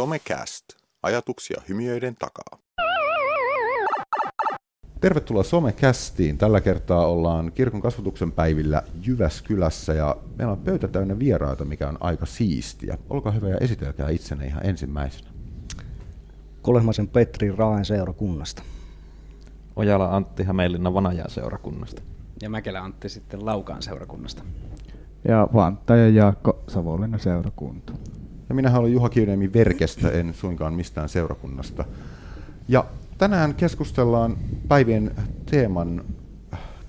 Somecast. Ajatuksia hymiöiden takaa. Tervetuloa Somekästiin. Tällä kertaa ollaan kirkon kasvatuksen päivillä Jyväskylässä ja meillä on pöytä täynnä vieraita, mikä on aika siistiä. Olkaa hyvä ja esitelkää itsenne ihan ensimmäisenä. Kolehmaisen Petri Raaen seurakunnasta. Ojala Antti Hämeenlinnan Vanajan seurakunnasta. Ja Mäkelä Antti sitten Laukaan seurakunnasta. Ja Vantta ja Jaakko Savonlinnan seurakunta. Ja minähän olen Juha Kiynemi Verkestä, en suinkaan mistään seurakunnasta. Ja tänään keskustellaan päivien teeman,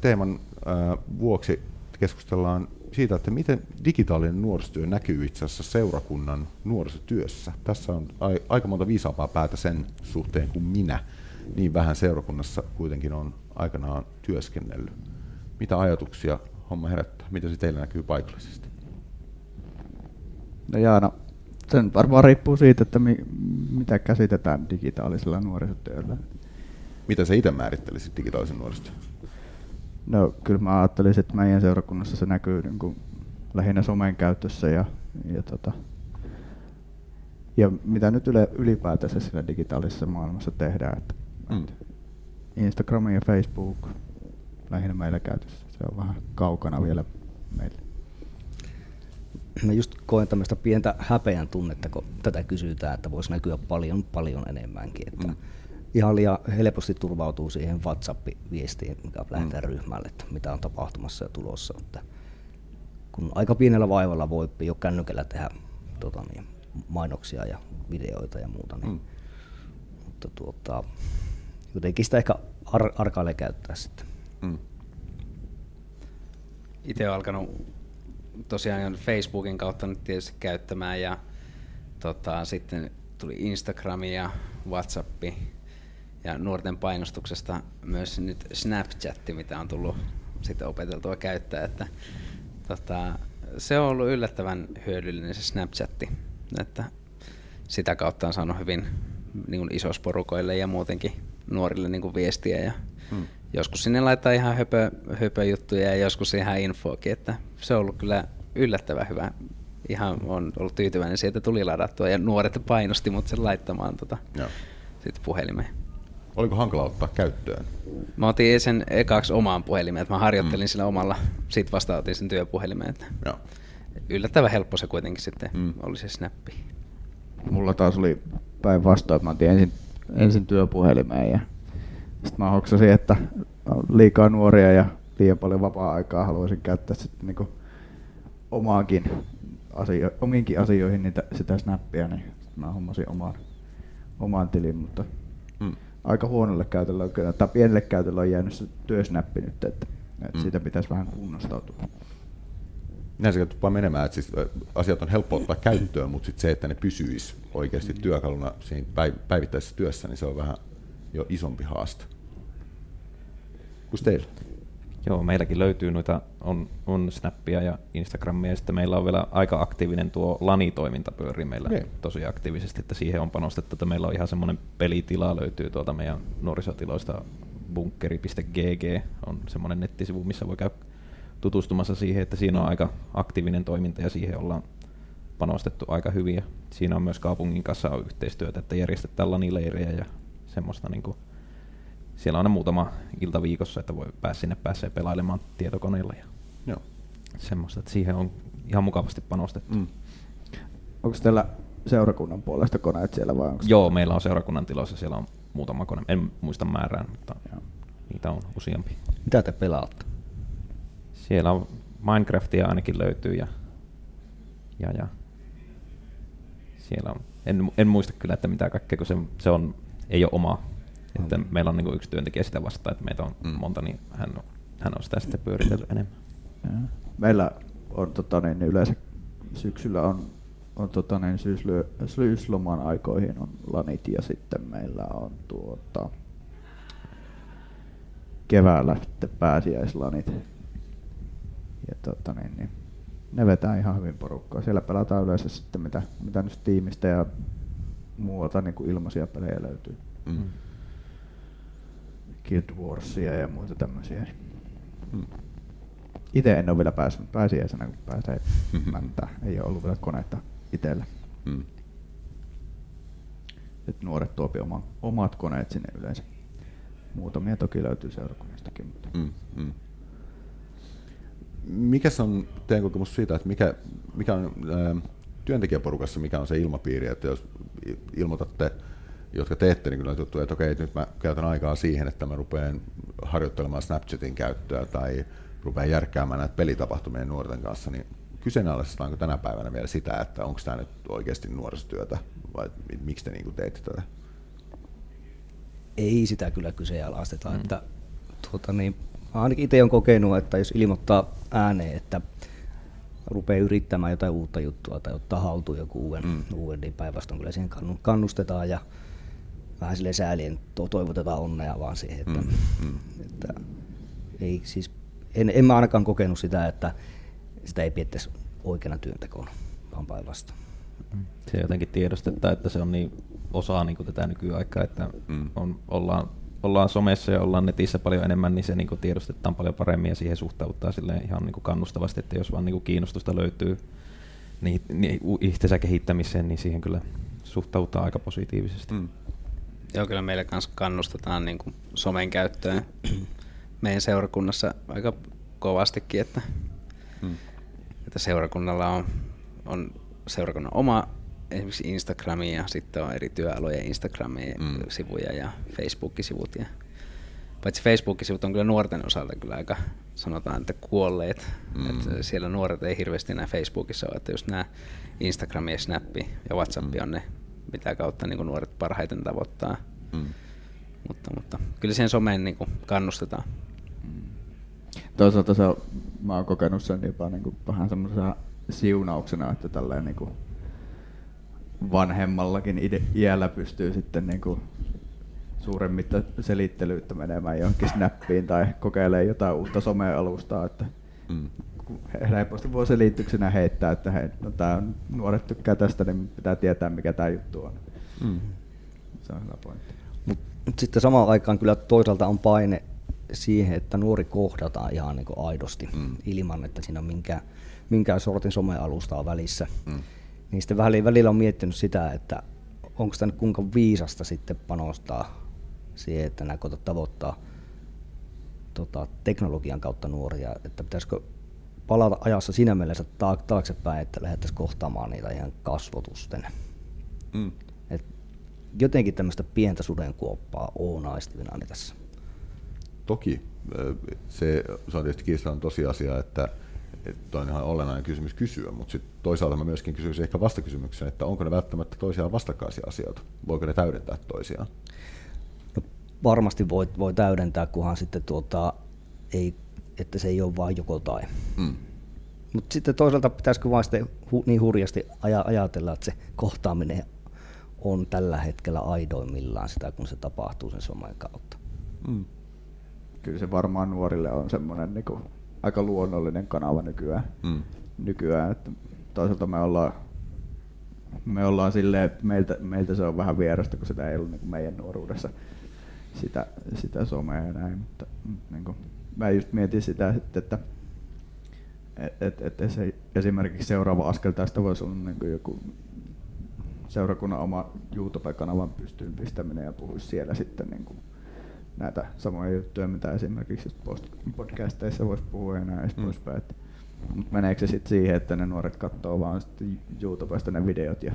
teeman äh, vuoksi keskustellaan siitä, että miten digitaalinen nuorisotyö näkyy itse asiassa seurakunnan nuorisotyössä. Tässä on ai, aika monta viisaampaa päätä sen suhteen kuin minä. Niin vähän seurakunnassa kuitenkin on aikanaan työskennellyt. Mitä ajatuksia homma herättää? Mitä se teillä näkyy paikallisesti? No Jaana, sen varmaan riippuu siitä, että mi, mitä käsitetään digitaalisella nuorisotyöllä. Mitä sä itse määrittelisit digitaalisen nuorisotyön? No kyllä mä ajattelisin, että meidän seurakunnassa se näkyy niin kuin lähinnä somen käytössä ja, ja, tota, ja mitä nyt yle, ylipäätänsä siinä digitaalisessa maailmassa tehdään. Että, Mm. Instagram ja Facebook lähinnä meillä käytössä. Se on vähän kaukana vielä meille. Mä just koen tämmöistä pientä häpeän tunnetta, kun tätä kysytään, että voisi näkyä paljon, paljon enemmänkin. Että Mm. Ihan liian helposti turvautuu siihen WhatsApp-viestiin, mikä lähetään ryhmälle, että mitä on tapahtumassa ja tulossa. Että kun aika pienellä vaivalla voi jo kännykällä tehdä tota niin, mainoksia ja videoita ja muuta, niin Mm. mutta tuota, jotenkin sitä ehkä ar- arkailee käyttää sitten. Mm. Itse olen alkanut tosiaan Facebookin kautta nyt tietysti käyttämään ja tota, sitten tuli Instagram ja Whatsapp ja nuorten painostuksesta myös nyt Snapchat, mitä on tullut sitten opeteltua käyttää, että tota, se on ollut yllättävän hyödyllinen se Snapchatti, että sitä kautta on saanut hyvin niin isosporukoille ja muutenkin nuorille niin kuin viestiä ja Mm. Joskus sinne laittaa ihan höpö, höpöjuttuja ja joskus ihan infoakin, että se on ollut kyllä yllättävän hyvä. Ihan on ollut tyytyväinen siitä, että tuli ladattua ja nuoret painosti mut sen laittamaan tota, Joo. sitten puhelimeen. Oliko hankala ottaa käyttöön? Mä otin sen ekaksi omaan puhelimeen, että mä harjoittelin mm. sillä omalla, sit vasta otin sen työpuhelimeen. Että Joo. yllättävän helppo se kuitenkin sitten Mm. mm. oli se snappi. Mulla taas oli päinvastoin, että mä otin ensin, ensin työpuhelimeen ja sitten mä hoksasin, että on liikaa nuoria ja liian paljon vapaa-aikaa haluaisin käyttää sitten niinku omaankin asio- omiinkin asioihin niitä, sitä snappia, niin sit mä hommasin oman, oman tilin, mutta Mm. aika huonolle käytölle on kyllä, tai pienelle käytölle on jäänyt se työsnappi nyt, että, että Mm. siitä pitäisi vähän kunnostautua. Näin se tuppaa menemään, että siis asiat on helppo ottaa käyttöön, mutta sit se, että ne pysyisi oikeasti työkaluna siinä päiv- päivittäisessä työssä, niin se on vähän jo isompi haaste. Kus teillä? Joo, meilläkin löytyy noita, on, on Snappia ja Instagramia, ja sitten meillä on vielä aika aktiivinen tuo Lani-toiminta pyörii meillä Okei. tosi aktiivisesti, että siihen on panostettu, että meillä on ihan semmoinen pelitila löytyy tuolta meidän nuorisotiloista, bunkkeri.gg on semmoinen nettisivu, missä voi käydä tutustumassa siihen, että siinä on aika aktiivinen toiminta ja siihen ollaan panostettu aika hyvin. Ja siinä on myös kaupungin kanssa yhteistyötä, että järjestetään lanileirejä ja semmoista niin kuin, siellä on aina muutama ilta viikossa, että voi päästä sinne pääsee pelailemaan tietokoneella ja Joo. semmoista, että siihen on ihan mukavasti panostettu. Mm. Onko teillä seurakunnan puolesta koneet siellä vai onko Joo, meillä on seurakunnan tiloissa, siellä on muutama kone, en muista määrää, mutta Joo. niitä on useampi. Mitä te pelaatte? Siellä on Minecraftia ainakin löytyy ja, ja, ja siellä on, en, en muista kyllä, että mitä kaikkea, kun se, se on, ei ole oma. Että meillä on niin yksi työntekijä sitä vastaan, että meitä on Mm. mm. monta, niin hän on, hän on sitä sitten pyöritellyt enemmän. Joo. Meillä on tota, niin, yleensä syksyllä on, on tota, niin, syysly, syysloman aikoihin on lanit ja sitten meillä on tuota, keväällä sitten pääsiäislanit. Ja tota, niin, niin, ne vetää ihan hyvin porukkaa. Siellä pelataan yleensä sitten mitä, mitä nyt tiimistä ja muualta niin kuin ilmaisia pelejä löytyy. Mm. Guild Warsia ja muita tämmöisiä. Mm. Itse en ole vielä päässyt pääsiäisenä, kun pääsee mäntää. Ei ole ollut vielä koneita itsellä. Mm. että nuoret tuopi oman, omat koneet sinne yleensä. Muutamia toki löytyy seurakunnistakin. Mutta. Mm, mm. Mikä on teidän kokemus siitä, että mikä, mikä on ää, työntekijäporukassa, mikä on se ilmapiiri, että jos ilmoitatte, jotka teette niin kyllä juttuja, että okei, nyt mä käytän aikaa siihen, että mä rupean harjoittelemaan Snapchatin käyttöä tai rupean järkkäämään näitä pelitapahtumia nuorten kanssa, niin kyseenalaistetaanko tänä päivänä vielä sitä, että onko tämä nyt oikeasti nuorisotyötä vai miksi te niin teette tätä? Ei sitä kyllä kyseenalaisteta. Mm. Että, tuota, niin, ainakin itse olen kokenut, että jos ilmoittaa ääneen, että rupeaa yrittämään jotain uutta juttua tai ottaa haltuun joku uuden, mm. uuden niin päinvastoin kyllä siihen kannustetaan ja vähän sille säälien toivotetaan onnea vaan siihen, että, mm. Mm. että ei, siis, en, en mä ainakaan kokenut sitä, että sitä ei pidettäisi oikeana työntekona, vaan päinvastoin. Se jotenkin tiedostetaan, että se on niin osa niin kuin tätä nykyaikaa, että mm. on, ollaan, ollaan somessa ja ollaan netissä paljon enemmän, niin se niin kuin tiedostetaan paljon paremmin ja siihen suhtauttaa ihan niin kuin kannustavasti, että jos vaan niin kuin kiinnostusta löytyy niin, niin itsensä kehittämiseen, niin siihen kyllä suhtautuu aika positiivisesti. Mm. Joo, kyllä meillä kanssa kannustetaan niin kuin somen käyttöön meidän seurakunnassa aika kovastikin, että mm että seurakunnalla on, on seurakunnan oma esimerkiksi Instagrami ja sitten on eri työalojen Instagramia mm. sivuja ja Facebook-sivut. Ja, paitsi Facebook-sivut on kyllä nuorten osalta kyllä aika sanotaan, että kuolleet. Mm. Että siellä nuoret ei hirveästi enää Facebookissa ole, että just nämä Instagram ja Snap ja WhatsApp mm. on ne, mitä kautta niin nuoret parhaiten tavoittaa. Mm. Mutta, mutta kyllä siihen someen niin kannustetaan. Mm. Toisaalta se on mä oon kokenut sen jopa niin kuin vähän semmoisena siunauksena, että tällainen niin kuin vanhemmallakin ide- iällä pystyy sitten niin kuin suuremmitta selittelyyttä menemään johonkin snappiin tai kokeilemaan jotain uutta somealustaa, että mm. helposti voi selityksenä heittää, että hei, no tää nuoret tykkää tästä, niin pitää tietää mikä tämä juttu on. Mm. Se on hyvä pointti. Mut, mut sitten samaan aikaan kyllä toisaalta on paine siihen, että nuori kohdataan ihan niin aidosti mm. ilman, että siinä on minkään, minkään sortin somealustaa välissä. Mm. Niin sitten välillä on miettinyt sitä, että onko tämä nyt kuinka viisasta sitten panostaa siihen, että nämä koetat tavoittaa tota, teknologian kautta nuoria, että pitäisikö palata ajassa siinä mielessä taaksepäin, että lähdettäisiin kohtaamaan niitä ihan kasvotusten. Mm. Et jotenkin tämmöistä pientä sudenkuoppaa on aistivinani tässä toki se, se on tietysti kiistaton tosiasia, että että on ihan olennainen kysymys kysyä, mutta sitten toisaalta mä myöskin kysyisin ehkä vastakysymyksen, että onko ne välttämättä toisiaan vastakkaisia asioita? Voiko ne täydentää toisiaan? Varmasti voi, voi täydentää, kunhan sitten tuota, ei, että se ei ole vain joko tai. Mm. Mutta sitten toisaalta pitäisikö vain sitten hu, niin hurjasti aj- ajatella, että se kohtaaminen on tällä hetkellä aidoimmillaan sitä, kun se tapahtuu sen somen kautta. Mm kyllä se varmaan nuorille on semmoinen niin kuin, aika luonnollinen kanava nykyään. Mm. nykyään että toisaalta me ollaan, me ollaan silleen, että meiltä, meiltä se on vähän vierasta, kun sitä ei ollut niin meidän nuoruudessa sitä, sitä somea ja näin. Mutta, niin kuin, mä just mietin sitä, että et, et, et se esimerkiksi seuraava askel tästä voisi olla niin joku seurakunnan oma YouTube-kanavan pystyyn pistäminen ja puhuisi siellä sitten niin kuin näitä samoja juttuja, mitä esimerkiksi podcasteissa voisi puhua ja näin mm. poispäin. Mutta meneekö se sitten siihen, että ne nuoret katsoo vaan sitten YouTubesta ne videot ja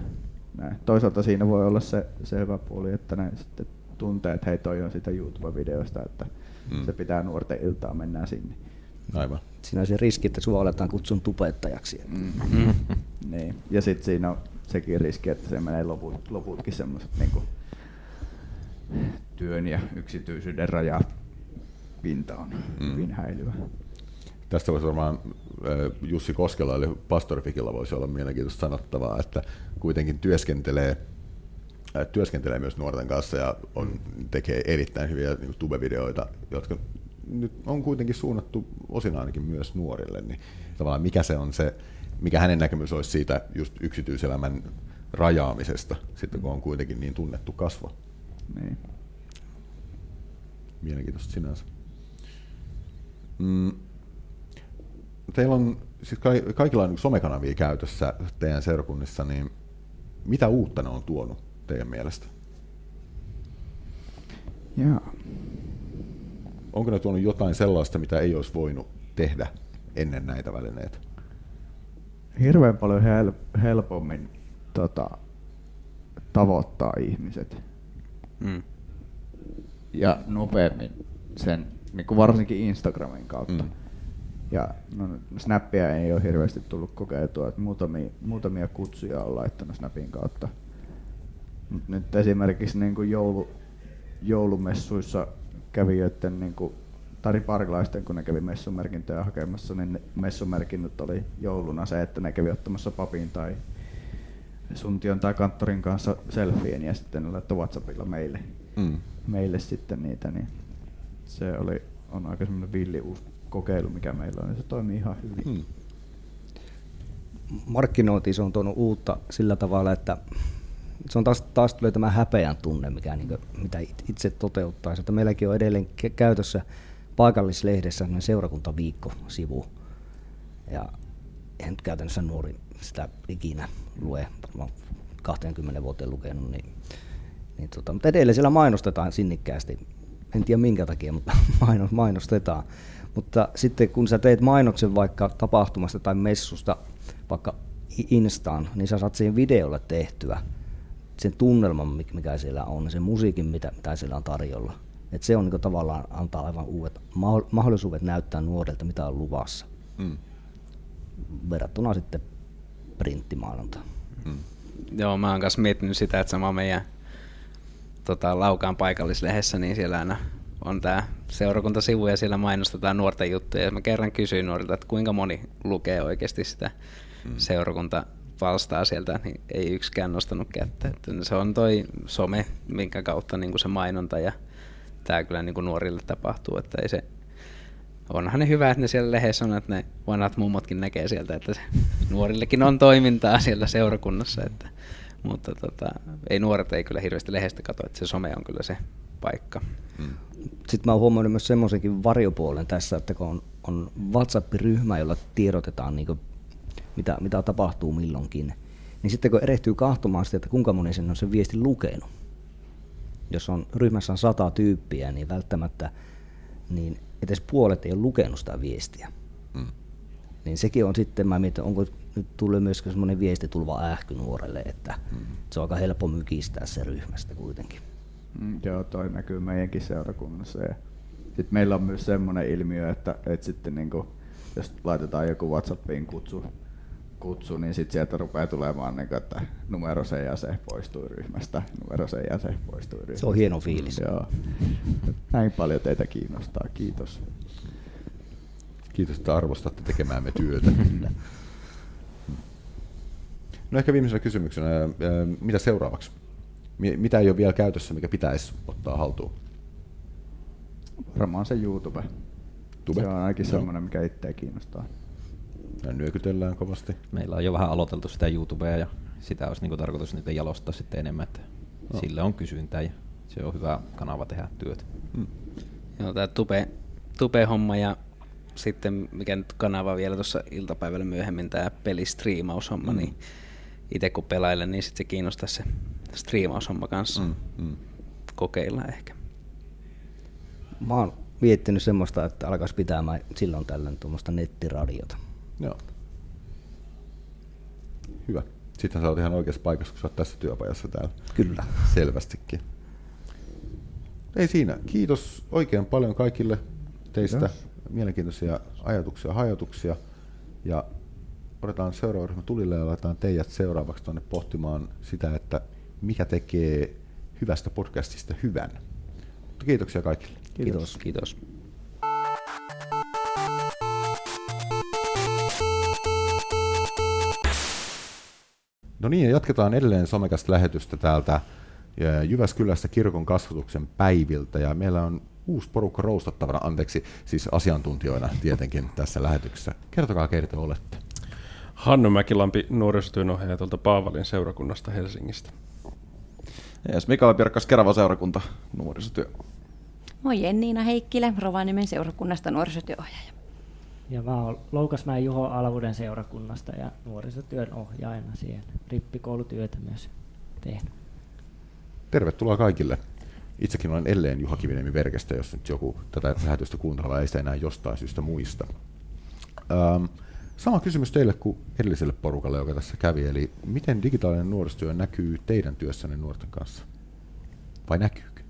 näin. Toisaalta siinä voi olla se, se hyvä puoli, että ne sitten tuntee, että hei toi on sitä YouTube-videosta, että mm. se pitää nuorten iltaa mennä sinne. Aivan. Siinä on se riski, että sua aletaan kutsun tubettajaksi. Mm. Mm. niin. Ja sitten siinä on sekin riski, että se menee loput, loputkin semmoiset niin työn ja yksityisyyden raja pinta on mm. hyvin häilyvä. Tästä voisi varmaan Jussi Koskela eli Pastorifikilla voisi olla mielenkiintoista sanottavaa, että kuitenkin työskentelee työskentelee myös nuorten kanssa ja on, tekee erittäin hyviä niin tube-videoita, jotka nyt on kuitenkin suunnattu osin ainakin myös nuorille, niin tavallaan mikä se on se, mikä hänen näkemys olisi siitä just yksityiselämän rajaamisesta, sitten kun on kuitenkin niin tunnettu kasvo. Niin. Mielenkiintoista sinänsä. Mm. Teillä on, siis kaikilla on niin somekanavia käytössä teidän seurakunnissa, niin mitä uutta ne on tuonut teidän mielestä? Joo. Onko ne tuonut jotain sellaista, mitä ei olisi voinut tehdä ennen näitä välineitä? Hirveän paljon hel- helpommin tota, tavoittaa ihmiset. Mm. Ja nopeammin sen, niin kuin varsinkin Instagramin kautta. Mm. Ja no, Snappia ei ole hirveästi tullut kokeiltua, että muutamia, muutamia kutsuja on laittanut Snapin kautta. Mut nyt esimerkiksi niin kuin joulu, joulumessuissa kävijöiden niin kuin, tai parilaisten, kun ne kävi messumerkintöjä hakemassa, niin ne messumerkinnät oli jouluna se, että ne kävi ottamassa papin tai suntion tai kanttorin kanssa selfien ja sitten ne laittoi Whatsappilla meille, Mm. meille sitten niitä, niin se oli, on aika semmoinen villi uusi kokeilu, mikä meillä on, ja se toimii ihan hyvin. Mm. markkinointiin se on tuonut uutta sillä tavalla, että se on taas, taas tulee tämä häpeän tunne, mikä niin kuin, mitä it- itse toteuttaa. Että meilläkin on edelleen kä- käytössä paikallislehdessä seurakuntaviikko-sivu. Ja en käytännössä nuori sitä ikinä lue, varmaan 20 vuoteen lukenut, niin, niin tota, mutta edelleen siellä mainostetaan sinnikkäästi. En tiedä minkä takia, mutta mainos, mainostetaan. Mutta sitten kun sä teet mainoksen vaikka tapahtumasta tai messusta, vaikka Instaan, niin sä saat siihen videolle tehtyä sen tunnelman, mik- mikä siellä on, sen musiikin, mitä, mitä siellä on tarjolla. Et se on niin tavallaan antaa aivan uudet mahdollisuudet näyttää nuorilta, mitä on luvassa, Mm. verrattuna sitten printtimainontaan. Mm. Joo, mä oon kanssa miettinyt sitä, että sama meidän tota, Laukaan paikallislehdessä, niin siellä aina on tämä seurakuntasivu ja siellä mainostetaan nuorten juttuja. Ja mä kerran kysyin nuorilta, että kuinka moni lukee oikeasti sitä mm. Seurakuntapalstaa sieltä, niin ei yksikään nostanut kättä. Että se on toi some, minkä kautta niin kuin se mainonta ja tämä kyllä niin kuin nuorille tapahtuu, että ei se onhan ne hyvä, että ne siellä lehdessä on, että ne vanhat mummotkin näkee sieltä, että se nuorillekin on toimintaa siellä seurakunnassa, että, mutta tota, ei nuoret ei kyllä hirveästi lehdestä katso, että se some on kyllä se paikka. Mm. Sitten mä oon huomannut myös semmoisenkin varjopuolen tässä, että kun on, on WhatsApp-ryhmä, jolla tiedotetaan niin mitä, mitä tapahtuu milloinkin, niin sitten kun erehtyy kahtomaan sitä, että kuinka moni sen on sen viestin lukenut, jos on ryhmässä on sata tyyppiä, niin välttämättä niin edes puolet ei ole lukenut sitä viestiä. Mm. Niin sekin on sitten, mä mietin, onko nyt tullut myös semmoinen viestitulva ähky nuorelle, että Mm. se on aika helppo mykistää se ryhmästä kuitenkin. Mm, joo, toi näkyy meidänkin seurakunnassa. Ja sitten meillä on myös semmoinen ilmiö, että, että sitten niinku, jos laitetaan joku WhatsAppiin kutsu, kutsu niin sitten sieltä rupeaa tulemaan, niinku, että numero se ja se poistui ryhmästä, numero se ja se poistui ryhmästä. Se on hieno fiilis. Joo. Näin paljon teitä kiinnostaa, kiitos. Kiitos, että arvostatte tekemäämme työtä. No ehkä viimeisenä kysymyksenä, mitä seuraavaksi? Mi- Mitä ei ole vielä käytössä, mikä pitäisi ottaa haltuun? Varmaan se YouTube. Tube? Se on ainakin Joo. semmoinen, mikä itseä kiinnostaa. Ja nyökytellään kovasti. Meillä on jo vähän aloiteltu sitä YouTubea ja sitä olisi niinku tarkoitus nyt jalostaa sitten enemmän, että No. sille on kysyntää ja se on hyvä kanava tehdä työtä. Mm. Joo, tämä tupe, tupe-homma ja sitten mikä nyt kanava vielä tuossa iltapäivällä myöhemmin, tämä pelistriimaushomma, mm. niin itse kun pelailen, niin sitten se kiinnostaa se striimaushomma kanssa mm. Mm. kokeilla ehkä. Mä oon miettinyt semmoista, että alkaisi pitämään silloin tällöin tuommoista nettiradiota. Joo. Hyvä. Sitten sä oot ihan oikeassa paikassa, kun sä oot tässä työpajassa täällä. Kyllä. Selvästikin. Ei siinä. Kiitos oikein paljon kaikille teistä. Kiitos. Mielenkiintoisia ajatuksia, hajotuksia. Ja otetaan seuraava ryhmä tulille ja laitetaan teidät seuraavaksi tuonne pohtimaan sitä, että mikä tekee hyvästä podcastista hyvän. Mutta kiitoksia kaikille. Kiitos. Kiitos. No niin, ja jatketaan edelleen somekasta lähetystä täältä ää, Jyväskylästä kirkon kasvatuksen päiviltä, ja meillä on uusi porukka roustattavana, anteeksi, siis asiantuntijoina tietenkin tässä lähetyksessä. Kertokaa, te olette. Hannu Mäkilampi, nuorisotyönohjaaja tuolta Paavalin seurakunnasta Helsingistä. Jes, Mikael Pirkkas, Kerava seurakunta, nuorisotyö. Moi Jenniina Heikkilä, Rovaniemen seurakunnasta nuorisotyöohjaaja. Ja mä oon Loukasmäen Juho Alvuden seurakunnasta ja nuorisotyön ohjaajana siellä. Rippikoulutyötä myös tehnyt. Tervetuloa kaikille. Itsekin olen elleen Juha Kiviniemi Verkestä, jos nyt joku tätä lähetystä kuunteleva ei sitä enää jostain syystä muista. Ähm, sama kysymys teille kuin edelliselle porukalle, joka tässä kävi. Eli miten digitaalinen nuorisotyö näkyy teidän työssänne nuorten kanssa? Vai näkyykö?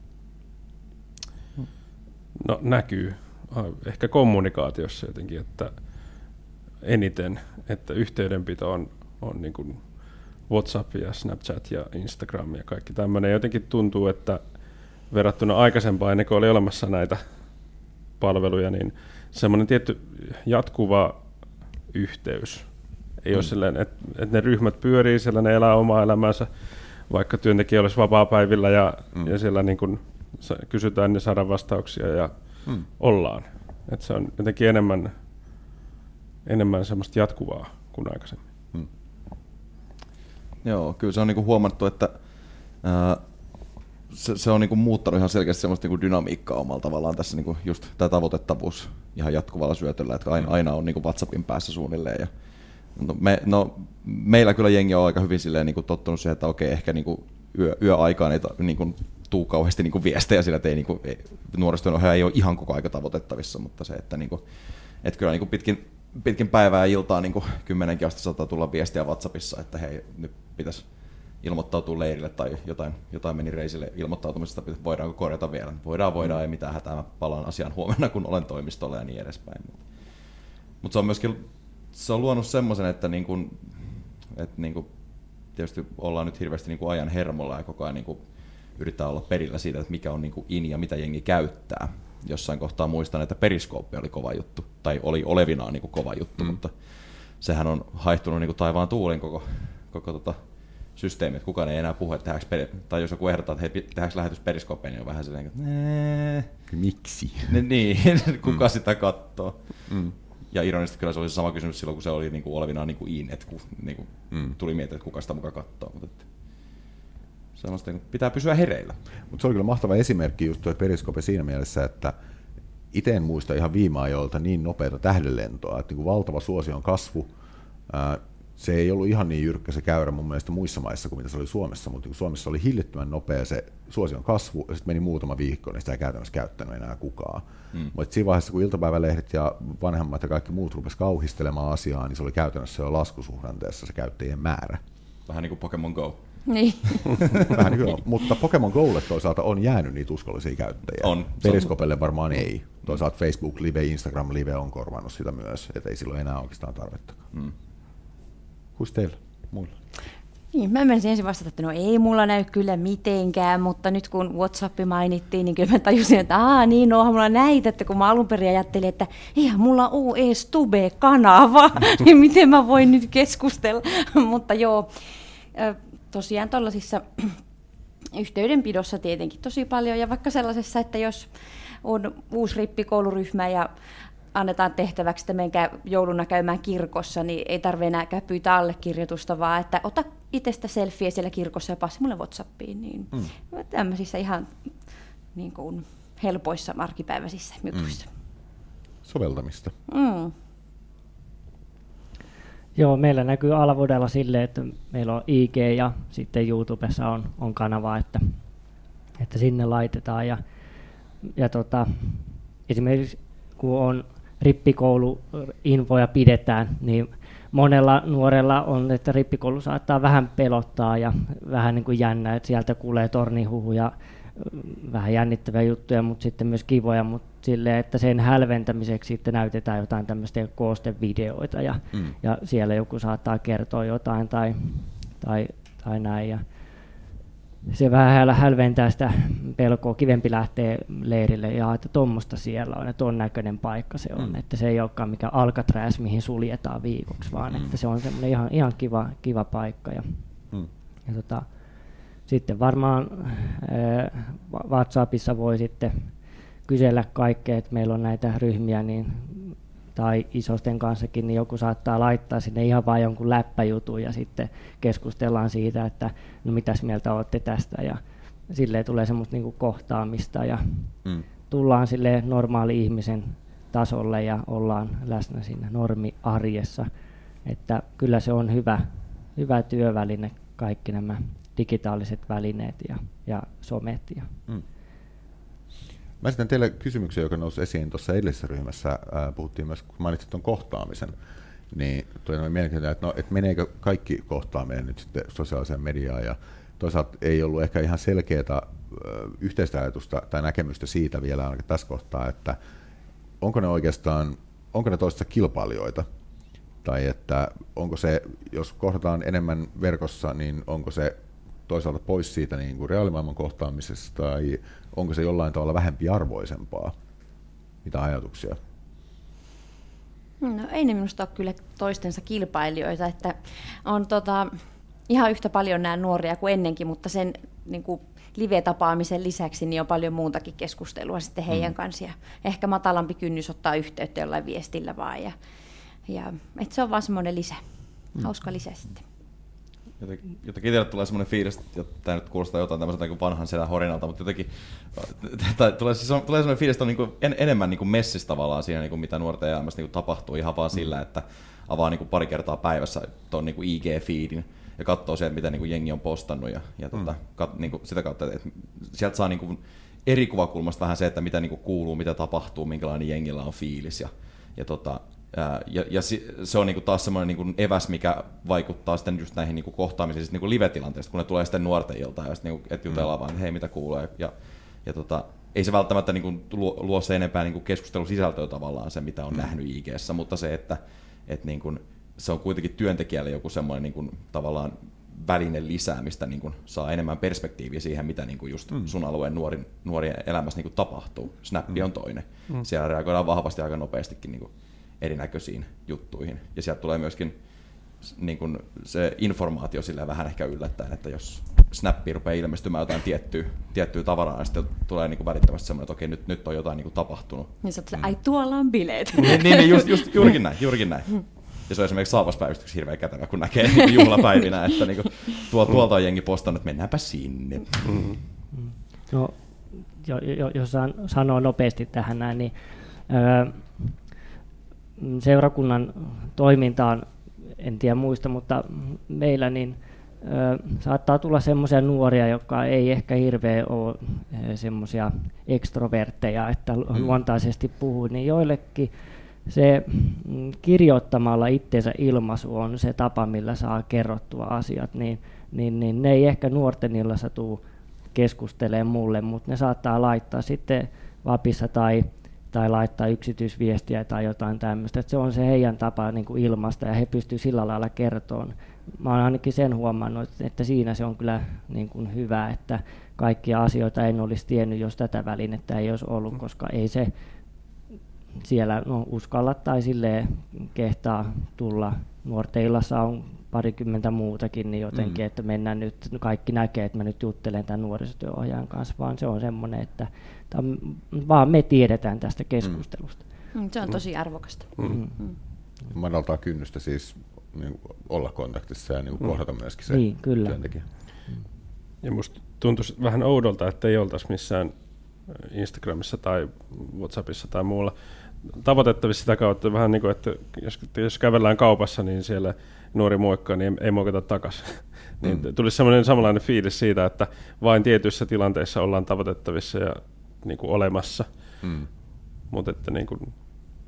No näkyy. Ah, Ehkä kommunikaatiossa jotenkin, että eniten, että yhteydenpito on, on niin kuin WhatsApp ja Snapchat ja Instagram ja kaikki tämmöinen. Jotenkin tuntuu, että verrattuna aikaisempaan, ennen kuin oli olemassa näitä palveluja, niin semmoinen tietty jatkuva yhteys. Ei mm. ole sellainen, että, että ne ryhmät pyörii siellä, ne elää omaa elämäänsä, vaikka työntekijä olisi vapaa-päivillä ja, mm. ja siellä niin kuin kysytään ja saadaan vastauksia ja mm. ollaan. Että se on jotenkin enemmän, enemmän semmoista jatkuvaa kuin aikaisemmin. Mm. Joo, kyllä se on niinku huomattu, että ää, se, se on niinku muuttanut ihan selkeästi semmoista niinku dynamiikkaa omalla tavallaan tässä niinku just tämä tavoitettavuus ihan jatkuvalla syötöllä, että aina, aina on niinku WhatsAppin päässä suunnilleen. Ja, no, me, no, meillä kyllä jengi on aika hyvin silleen niinku tottunut siihen, että okei, ehkä niinku yö, yöaikaan ei ta, niinku, tuu kauheasti niinku viestejä sillä, että ei, niinku, ei, nuorisotyön ei ole ihan koko aika tavoitettavissa, mutta se, että niinku, et kyllä niinku pitkin, pitkin päivää ja iltaa niin kymmenenkin asti saattaa tulla viestiä WhatsAppissa, että hei, nyt pitäisi ilmoittautua leirille tai jotain, jotain meni reisille ilmoittautumisesta, voidaanko korjata vielä. Voidaan, voidaan, ei mitään hätää, mä palaan asiaan huomenna, kun olen toimistolla ja niin edespäin. Mutta se on myöskin se on luonut semmoisen, että, niin kun, että niin kun, tietysti ollaan nyt hirveästi niin ajan hermolla ja koko ajan niin yrittää olla perillä siitä, että mikä on niin in ja mitä jengi käyttää jossain kohtaa muistan, että periskooppi oli kova juttu, tai oli olevinaan niin kuin kova juttu, mm. mutta sehän on haihtunut niin kuin taivaan tuulin koko, koko tota systeemi, että kukaan ei enää puhu, että tehdäänkö peri- tai jos joku ehdottaa, että hei, tehdäänkö lähetys periskooppeen, niin on vähän silleen, että nee. Miksi? Ne, niin, kuka mm. sitä katsoo. Mm. Ja ironisesti kyllä se oli se sama kysymys silloin, kun se oli niin kuin olevinaan niin kuin in, että kun, niin kuin mm. tuli miettiä, että kuka sitä mukaan katsoo. Mutta että semmoista niin pitää pysyä hereillä. Mutta se oli kyllä mahtava esimerkki just tuo periskope siinä mielessä, että itse en muista ihan viime ajoilta niin nopeata tähdenlentoa, että niin kuin valtava suosion kasvu, se ei ollut ihan niin jyrkkä se käyrä mun mielestä muissa maissa kuin mitä se oli Suomessa, mutta niin Suomessa oli hillittömän nopea se suosion kasvu, ja sitten meni muutama viikko, niin sitä ei käytännössä käyttänyt enää kukaan. Mm. Mutta siinä vaiheessa, kun iltapäivälehdet ja vanhemmat ja kaikki muut rupesivat kauhistelemaan asiaa, niin se oli käytännössä jo laskusuhdanteessa se käyttäjien määrä. Vähän niin kuin Pokemon Go. Niin. Vähän niin kuin, mutta Pokemon Golle toisaalta on jäänyt niitä uskollisia käyttäjiä. On. Periskopelle varmaan ei. Toisaalta Facebook Live, Instagram Live on korvannut sitä myös, että ei silloin enää oikeastaan tarvetta. Mm. Kuis teillä? Muilla? Niin, mä menisin ensin vastata, että no ei mulla näy kyllä mitenkään, mutta nyt kun WhatsApp mainittiin, niin kyllä mä tajusin, että aa niin, no mulla näitä, että kun mä alun perin ajattelin, että eihän mulla ole edes Tube-kanava, niin miten mä voin nyt keskustella, mutta joo, tosiaan tuollaisissa yhteydenpidossa tietenkin tosi paljon, ja vaikka sellaisessa, että jos on uusi rippikouluryhmä ja annetaan tehtäväksi, että menkää jouluna käymään kirkossa, niin ei tarvitse enää pyytää allekirjoitusta, vaan että ota itsestä selfie siellä kirkossa ja passi mulle Whatsappiin. Niin mm. Tämmöisissä ihan niin kuin, helpoissa arkipäiväisissä jutuissa. Mm. Soveltamista. Mm. Joo, meillä näkyy Alvodella silleen, että meillä on IG ja sitten YouTubessa on, on kanava, että, että sinne laitetaan. Ja, ja tota, esimerkiksi kun on rippikouluinfoja pidetään, niin monella nuorella on, että rippikoulu saattaa vähän pelottaa ja vähän niin kuin jännä, että sieltä kuulee tornihuhuja, vähän jännittäviä juttuja, mutta sitten myös kivoja, mutta silleen, että sen hälventämiseksi sitten näytetään jotain tämmöistä koostevideoita ja, mm. ja siellä joku saattaa kertoa jotain tai, tai, tai näin. Ja se vähän hälventää sitä pelkoa, kivempi lähtee leirille ja että tuommoista siellä on, että on näköinen paikka se on, mm. että se ei olekaan mikä Alcatraz, mihin suljetaan viikoksi, vaan mm. että se on semmoinen ihan, ihan kiva, kiva paikka. Ja, mm. ja tota, sitten varmaan äh, WhatsAppissa voi sitten kysellä kaikkea, että meillä on näitä ryhmiä, niin tai isosten kanssakin, niin joku saattaa laittaa sinne ihan vain jonkun läppäjutun ja sitten keskustellaan siitä, että no mitäs mieltä olette tästä ja silleen tulee semmoista niinku kohtaamista ja mm. tullaan sille normaali ihmisen tasolle ja ollaan läsnä siinä normiarjessa. Että kyllä se on hyvä, hyvä työväline kaikki nämä digitaaliset välineet ja, ja somet. Ja, mm. Mä esitän teille kysymyksen, joka nousi esiin tuossa edellisessä ryhmässä. Ää, puhuttiin myös, kun mainitsit tuon kohtaamisen, niin tuli noin mielenkiintoinen, että, no, että meneekö kaikki kohtaaminen nyt sitten sosiaaliseen mediaan ja toisaalta ei ollut ehkä ihan selkeää yhteistä ajatusta tai näkemystä siitä vielä ainakin tässä kohtaa, että onko ne oikeastaan, onko ne toisessa kilpailijoita, tai että onko se, jos kohdataan enemmän verkossa, niin onko se toisaalta pois siitä niin kuin reaalimaailman kohtaamisesta, tai onko se jollain tavalla vähempi arvoisempaa? Mitä ajatuksia? No ei ne minusta ole kyllä toistensa kilpailijoita, että on tota, ihan yhtä paljon nämä nuoria kuin ennenkin, mutta sen niin kuin live-tapaamisen lisäksi niin on paljon muutakin keskustelua sitten heidän mm. kanssa ja ehkä matalampi kynnys ottaa yhteyttä jollain viestillä vaan ja, ja että se on vaan semmoinen lisä, mm. hauska lisä sitten. Jotenkin, jotenkin itselle tulee semmoinen fiilis, että tämä nyt kuulostaa jotain tämmöiseltä niin vanhan selän horinalta, mutta jotenkin tai tulee, siis on, tulee semmoinen fiilis, että on niin kuin en, enemmän niin kuin messissä tavallaan siinä, niin kuin mitä nuorten elämässä niin kuin tapahtuu ihan vaan mm. sillä, että avaa niin kuin pari kertaa päivässä tuon niin IG-feedin ja katsoo sieltä, mitä niin kuin jengi on postannut ja, ja tota, mm. kat, niin kuin sitä kautta, että sieltä saa niin kuin eri kuvakulmasta vähän se, että mitä niin kuin kuuluu, mitä tapahtuu, minkälainen jengillä on fiilis ja, ja tota, ja, ja se on niinku taas semmoinen niinku eväs, mikä vaikuttaa sitten just näihin niinku kohtaamisiin siis niinku live-tilanteista, kun ne tulee sitten nuorten iltaan, ja sitten niinku, et jutellaan mm. vaan, että hei, mitä kuulee. Ja, ja tota, ei se välttämättä niinku luo, luo se enempää niinku keskustelun sisältöä tavallaan se, mitä on mm. nähnyt ig mutta se, että et niinku, se on kuitenkin työntekijälle joku semmoinen niinku, tavallaan väline lisää, mistä niin kuin saa enemmän perspektiiviä siihen, mitä niin kuin just mm. sun alueen nuori, nuorien elämässä niin kuin tapahtuu. Snappi mm. on toinen. Mm. Siellä reagoidaan vahvasti aika nopeastikin niin kuin erinäköisiin juttuihin. Ja sieltä tulee myöskin niin kuin se informaatio sille vähän ehkä yllättäen, että jos Snappi rupeaa ilmestymään jotain tiettyä, tiettyä tavaraa, niin sitten tulee niin kuin välittömästi semmoinen, että okei, nyt, nyt on jotain niin kuin tapahtunut. Niin sä mm. ai tuolla on bileet. niin, niin, niin just, just, juurikin näin, juurikin näin. Ja se on esimerkiksi saapaspäivystyksessä hirveän kätevä, kun näkee niin juhlapäivinä, että niin kuin, tuo, tuolta on jengi postannut, että mennäänpä sinne. Mm. No, jo, jo, jos saan sanoa nopeasti tähän näin, niin öö, seurakunnan toimintaan, en tiedä muista, mutta meillä niin ö, saattaa tulla semmoisia nuoria, jotka ei ehkä hirveän ole semmoisia ekstrovertteja, että mm. luontaisesti puhuu, niin joillekin se mm, kirjoittamalla itsensä ilmaisu on se tapa, millä saa kerrottua asiat, niin, niin, niin ne ei ehkä nuorten illassa tule keskustelemaan mulle, mutta ne saattaa laittaa sitten Vapissa tai tai laittaa yksityisviestiä tai jotain tämmöistä. Se on se heidän tapa niin kuin ilmaista ja he pystyvät sillä lailla kertomaan. Mä olen ainakin sen huomannut, että siinä se on kyllä niin kuin hyvä, että kaikkia asioita en olisi tiennyt, jos tätä välinettä ei olisi ollut, mm. koska ei se siellä no, uskalla tai silleen kehtaa tulla. Nuorteillassa on parikymmentä muutakin, niin jotenkin, mm. että mennään nyt, kaikki näkee, että mä nyt juttelen tämän nuorisotyöohjaajan kanssa, vaan se on semmoinen, että vaan me tiedetään tästä keskustelusta. Mm. Se on tosi arvokasta. Mm. Mm. Mm. Madaltaa kynnystä siis niin olla kontaktissa ja niin mm. kohdata myöskin se niin, kyllä. työntekijä. Ja musta tuntuisi vähän oudolta, että ei oltaisi missään Instagramissa tai Whatsappissa tai muulla tavoitettavissa sitä kautta vähän niin kuin, että jos, jos kävellään kaupassa, niin siellä nuori moikka, niin ei moikata takaisin. niin mm. tulisi semmoinen samanlainen fiilis siitä, että vain tietyissä tilanteissa ollaan tavoitettavissa ja niin kuin olemassa. Mm. Mutta että, niin kuin,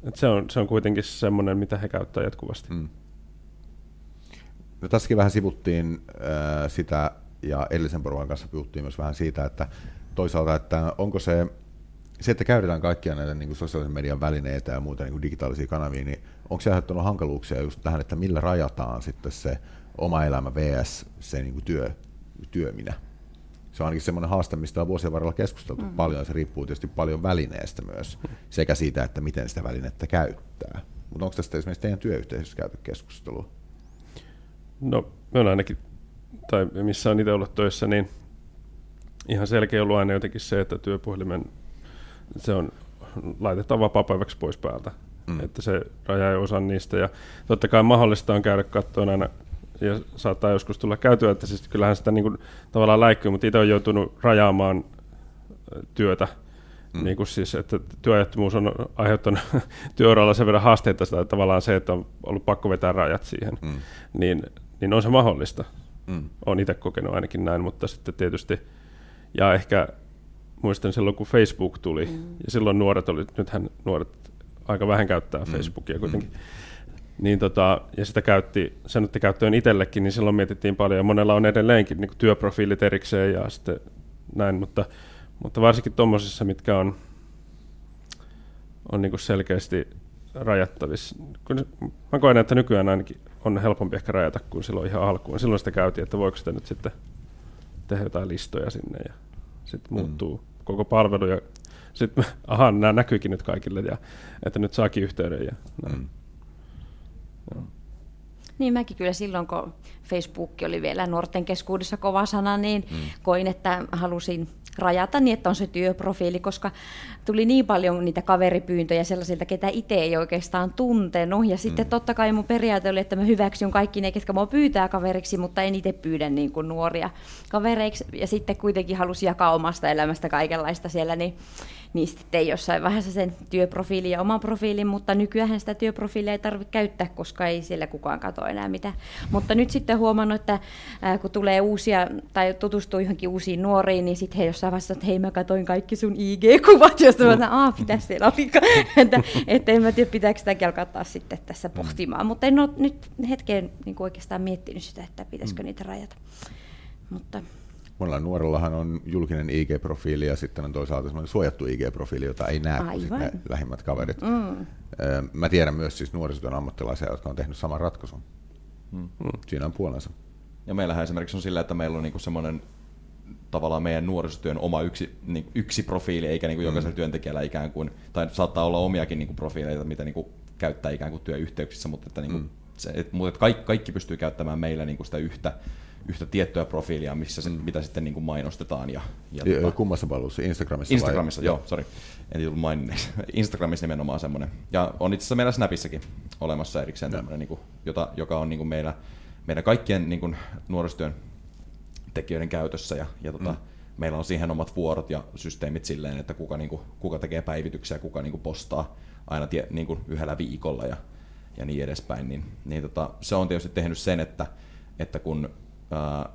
että se, on, se on kuitenkin semmoinen, mitä he käyttävät jatkuvasti. Mm. No, tässäkin vähän sivuttiin äh, sitä, ja edellisen porukan kanssa puhuttiin myös vähän siitä, että toisaalta, että onko se, se että käytetään kaikkia näitä niin kuin sosiaalisen median välineitä ja muuta niin kuin digitaalisia kanavia, niin onko se aiheuttanut hankaluuksia just tähän, että millä rajataan sitten se oma elämä vs. se niin kuin työ, työminä? Se on ainakin semmoinen haaste, mistä on vuosien varrella keskusteltu mm. paljon, ja se riippuu tietysti paljon välineestä myös, sekä siitä, että miten sitä välinettä käyttää. Mutta onko tästä esimerkiksi teidän työyhteisössä käyty keskustelua? No, me on ainakin, tai missä on itse ollut töissä, niin ihan selkeä ollut aina jotenkin se, että työpuhelimen se on laitetaan vapaa-päiväksi pois päältä. Mm. Että se raja ei osa niistä. Ja totta kai mahdollista on käydä katsomaan aina, ja saattaa joskus tulla käytyä, että siis kyllähän sitä niin kuin, tavallaan läikkyy, mutta itse on joutunut rajaamaan työtä. Mm. Niin kuin siis, että työajattomuus on aiheuttanut työuralla sen verran haasteita, sitä, että tavallaan se, että on ollut pakko vetää rajat siihen, mm. niin, niin on se mahdollista. Mm. Olen itse kokenut ainakin näin, mutta sitten tietysti, ja ehkä muistan silloin, kun Facebook tuli, mm. ja silloin nuoret oli, nythän nuoret aika vähän käyttää Mm. Facebookia kuitenkin, niin tota, ja sitä käytti, sen otti käyttöön itsellekin, niin silloin mietittiin paljon, ja monella on edelleenkin niin työprofiilit erikseen ja sitten näin, mutta, mutta varsinkin tuommoisissa, mitkä on, on niin selkeästi rajattavissa. Kun, mä koen, että nykyään ainakin on helpompi ehkä rajata kuin silloin ihan alkuun. Silloin sitä käytiin, että voiko sitä nyt sitten tehdä jotain listoja sinne ja sitten muuttuu mm. koko palvelu ja sitten aha, nämä näkyykin nyt kaikille ja että nyt saakin yhteyden ja näin. Mm. Niin mäkin kyllä silloin, kun Facebook oli vielä nuorten keskuudessa kova sana, niin mm. koin, että halusin rajata niin, että on se työprofiili, koska tuli niin paljon niitä kaveripyyntöjä sellaisilta, ketä itse ei oikeastaan tuntenut. Ja sitten mm. totta kai mun periaate oli, että mä hyväksyn kaikki ne, ketkä mua pyytää kaveriksi, mutta en itse pyydä niin kuin nuoria kavereiksi. Ja sitten kuitenkin halusin jakaa omasta elämästä kaikenlaista siellä, niin, niin sitten jossain vaiheessa sen työprofiilin ja oman profiilin, mutta nykyään sitä työprofiilia ei tarvitse käyttää, koska ei siellä kukaan katso enää mitään. Mutta nyt sitten huomannut, että kun tulee uusia tai tutustuu johonkin uusiin nuoriin, niin sitten he jossain vaiheessa, että hei mä katoin kaikki sun IG-kuvat, josta mä sanoin, aah, mitä siellä oli. että, että en mä tiedä, pitääkö sitäkin alkaa taas sitten tässä pohtimaan. Mutta en ole nyt hetkeen niin oikeastaan miettinyt sitä, että pitäisikö niitä rajata. Mutta Monella nuorellahan on julkinen IG-profiili ja sitten on toisaalta semmoinen suojattu IG-profiili, jota ei näe kuin ne lähimmät kaverit. mm, Ö, Mä tiedän myös siis nuorisotyön ammattilaisia, jotka on tehnyt saman ratkaisun. Mm. Siinä on puolensa. Ja meillähän esimerkiksi on sillä, että meillä on niinku semmoinen tavallaan meidän nuorisotyön oma yksi, niin, yksi profiili, eikä niinku jokaisella työntekijällä ikään kuin, tai saattaa olla omiakin niinku profiileita, mitä niinku käyttää ikään kuin työyhteyksissä, mutta että, niinku, Mm. se, et, mutta että kaikki, kaikki pystyy käyttämään meillä niinku sitä yhtä, yhtä tiettyä profiilia, missä se, mitä sitten niinku mainostetaan. Ja, ja Ja, tota- kummassa palvelussa? Instagramissa? Instagramissa, vai? joo, sorry. En tullut maininneeksi. Instagramissa nimenomaan semmoinen. Ja on itse asiassa meillä Snapissakin olemassa erikseen tämmöinen, niin kuin, jota, joka on niin kuin meillä, meidän kaikkien niin kuin, nuorisotyön tekijöiden käytössä. Ja, ja tota, mm. meillä on siihen omat vuorot ja systeemit silleen, että kuka, niin kuin, kuka tekee päivityksiä, kuka niin kuin, postaa aina tie, niin kuin, yhdellä viikolla ja, ja niin edespäin. Niin, niin tota, se on tietysti tehnyt sen, että, että kun ää,